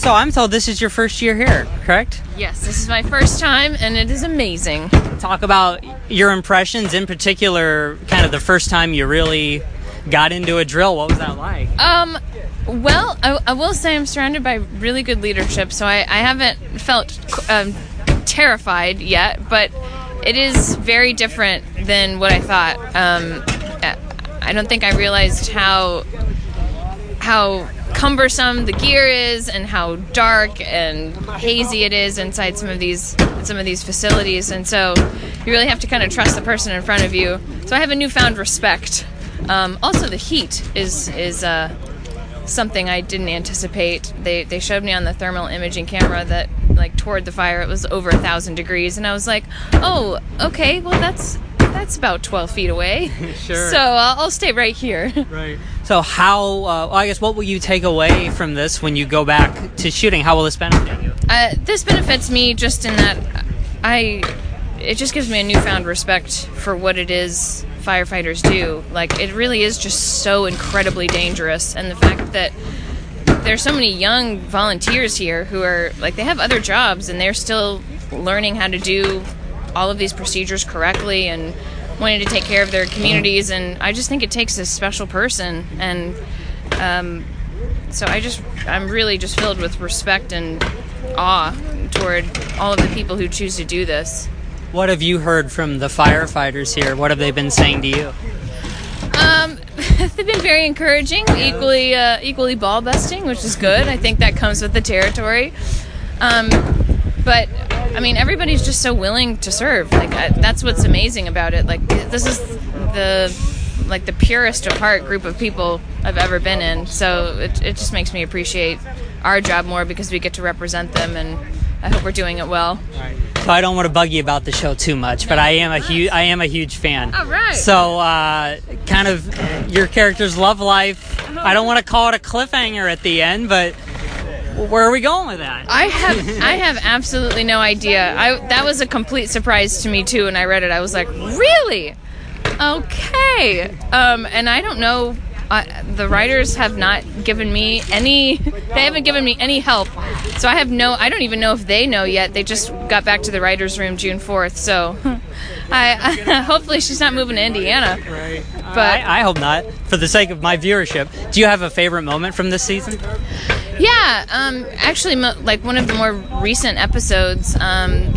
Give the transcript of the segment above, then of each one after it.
So I'm told this is your first year here, correct? Yes, this is my first time, and it is amazing. Talk about your impressions, in particular, kind of the first time you really got into a drill. What was that like? Um, well, I, I will say I'm surrounded by really good leadership, so I, I haven't felt um, terrified yet, but it is very different than what I thought. Um, I don't think I realized how how cumbersome the gear is and how dark and hazy it is inside some of these some of these facilities. And so you really have to kind of trust the person in front of you. So i have a newfound respect. Um, also the heat is is uh, something i didn't anticipate. They they showed me on the thermal imaging camera that like toward the fire it was over a thousand degrees and i was like oh okay well that's that's about 12 feet away. sure. So uh, I'll stay right here. right. So how? Uh, well, I guess what will you take away from this when you go back to shooting? How will this benefit you? Uh, this benefits me just in that I. It just gives me a newfound respect for what it is firefighters do. Like it really is just so incredibly dangerous, and the fact that there's so many young volunteers here who are like they have other jobs and they're still learning how to do all of these procedures correctly and wanting to take care of their communities. And I just think it takes a special person. And um, so I just, I'm really just filled with respect and awe toward all of the people who choose to do this. What have you heard from the firefighters here? What have they been saying to you? Um, they've been very encouraging, equally uh, equally ball busting, which is good. I think that comes with the territory. Um, but I mean, everybody's just so willing to serve. Like I, that's what's amazing about it. Like this is the like the purest of heart group of people I've ever been in. So it it just makes me appreciate our job more because we get to represent them, and I hope we're doing it well. So I don't want to bug you about the show too much, but I am a huge I am a huge fan. All right. So uh, kind of your character's love life. I don't want to call it a cliffhanger at the end, but where are we going with that? I have I have absolutely no idea. I that was a complete surprise to me too when I read it. I was like, "Really? Okay." Um, and I don't know uh, the writers have not given me any they haven't given me any help. So I have no I don't even know if they know yet. They just got back to the writers room June 4th. So I, I hopefully she's not moving to Indiana. Right. But I, I hope not for the sake of my viewership. Do you have a favorite moment from this season? Yeah, um, actually, mo- like one of the more recent episodes, um,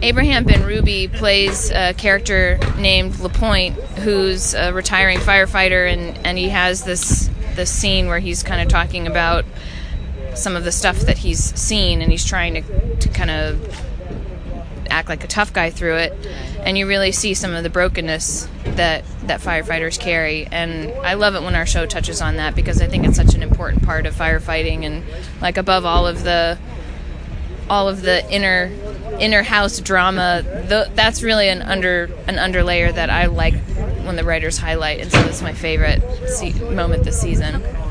Abraham Benrubi plays a character named Lapointe, who's a retiring firefighter, and, and he has this this scene where he's kind of talking about some of the stuff that he's seen, and he's trying to, to kind of act like a tough guy through it and you really see some of the brokenness that that firefighters carry. And I love it when our show touches on that because I think it's such an important part of firefighting and like above all of the all of the inner inner house drama the, that's really an under an underlayer that I like when the writers highlight and so it's my favorite se- moment this season